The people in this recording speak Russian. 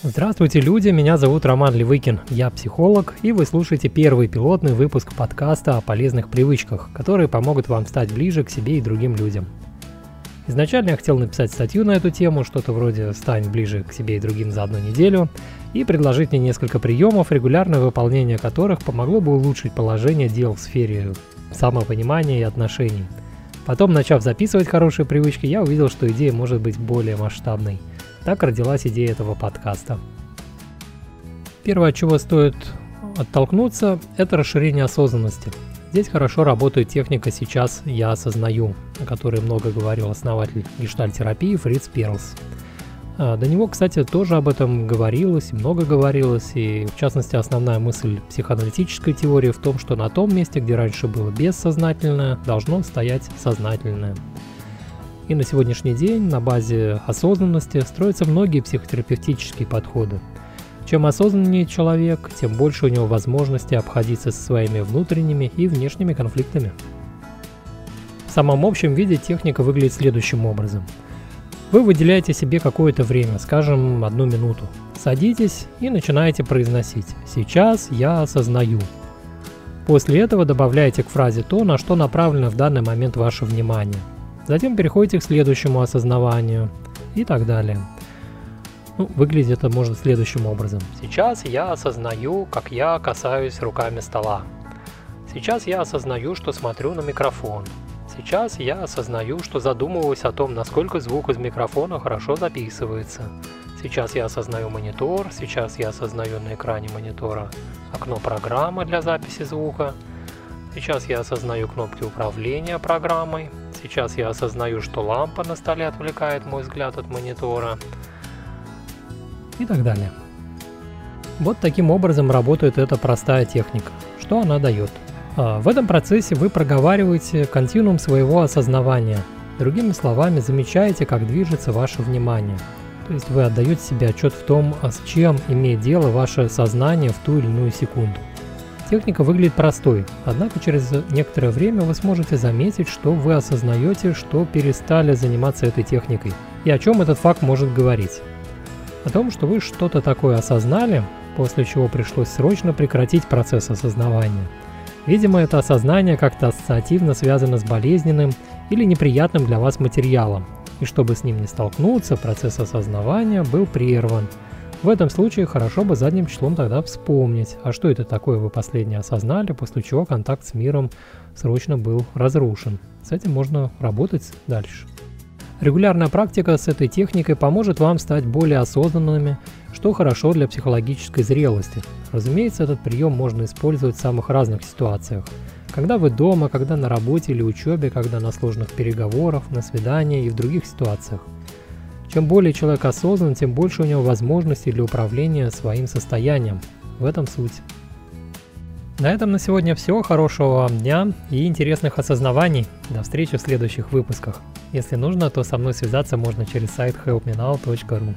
Здравствуйте, люди! Меня зовут Роман Левыкин. Я психолог, и вы слушаете первый пилотный выпуск подкаста о полезных привычках, которые помогут вам стать ближе к себе и другим людям. Изначально я хотел написать статью на эту тему, что-то вроде «Стань ближе к себе и другим за одну неделю», и предложить мне несколько приемов, регулярное выполнение которых помогло бы улучшить положение дел в сфере самопонимания и отношений. Потом, начав записывать хорошие привычки, я увидел, что идея может быть более масштабной – так родилась идея этого подкаста. Первое, от чего стоит оттолкнуться, это расширение осознанности. Здесь хорошо работает техника «сейчас я осознаю», о которой много говорил основатель гештальтерапии Фриц Перлс. А, до него, кстати, тоже об этом говорилось, много говорилось, и в частности основная мысль психоаналитической теории в том, что на том месте, где раньше было бессознательное, должно стоять сознательное – и на сегодняшний день на базе осознанности строятся многие психотерапевтические подходы. Чем осознаннее человек, тем больше у него возможности обходиться со своими внутренними и внешними конфликтами. В самом общем виде техника выглядит следующим образом. Вы выделяете себе какое-то время, скажем, одну минуту. Садитесь и начинаете произносить «Сейчас я осознаю». После этого добавляете к фразе то, на что направлено в данный момент ваше внимание – Затем переходите к следующему осознаванию и так далее. Ну, выглядит это может следующим образом. Сейчас я осознаю, как я касаюсь руками стола. Сейчас я осознаю, что смотрю на микрофон. Сейчас я осознаю, что задумываюсь о том, насколько звук из микрофона хорошо записывается. Сейчас я осознаю монитор, сейчас я осознаю на экране монитора окно программы для записи звука. Сейчас я осознаю кнопки управления программой. Сейчас я осознаю, что лампа на столе отвлекает мой взгляд от монитора. И так далее. Вот таким образом работает эта простая техника. Что она дает? А, в этом процессе вы проговариваете континуум своего осознавания. Другими словами, замечаете, как движется ваше внимание. То есть вы отдаете себе отчет в том, с чем имеет дело ваше сознание в ту или иную секунду. Техника выглядит простой, однако через некоторое время вы сможете заметить, что вы осознаете, что перестали заниматься этой техникой. И о чем этот факт может говорить? О том, что вы что-то такое осознали, после чего пришлось срочно прекратить процесс осознавания. Видимо, это осознание как-то ассоциативно связано с болезненным или неприятным для вас материалом, и чтобы с ним не столкнуться, процесс осознавания был прерван – в этом случае хорошо бы задним числом тогда вспомнить, а что это такое вы последнее осознали, после чего контакт с миром срочно был разрушен. С этим можно работать дальше. Регулярная практика с этой техникой поможет вам стать более осознанными, что хорошо для психологической зрелости. Разумеется, этот прием можно использовать в самых разных ситуациях. Когда вы дома, когда на работе или учебе, когда на сложных переговорах, на свидании и в других ситуациях – чем более человек осознан, тем больше у него возможностей для управления своим состоянием. В этом суть. На этом на сегодня все. Хорошего вам дня и интересных осознаваний. До встречи в следующих выпусках. Если нужно, то со мной связаться можно через сайт helpmenow.ru.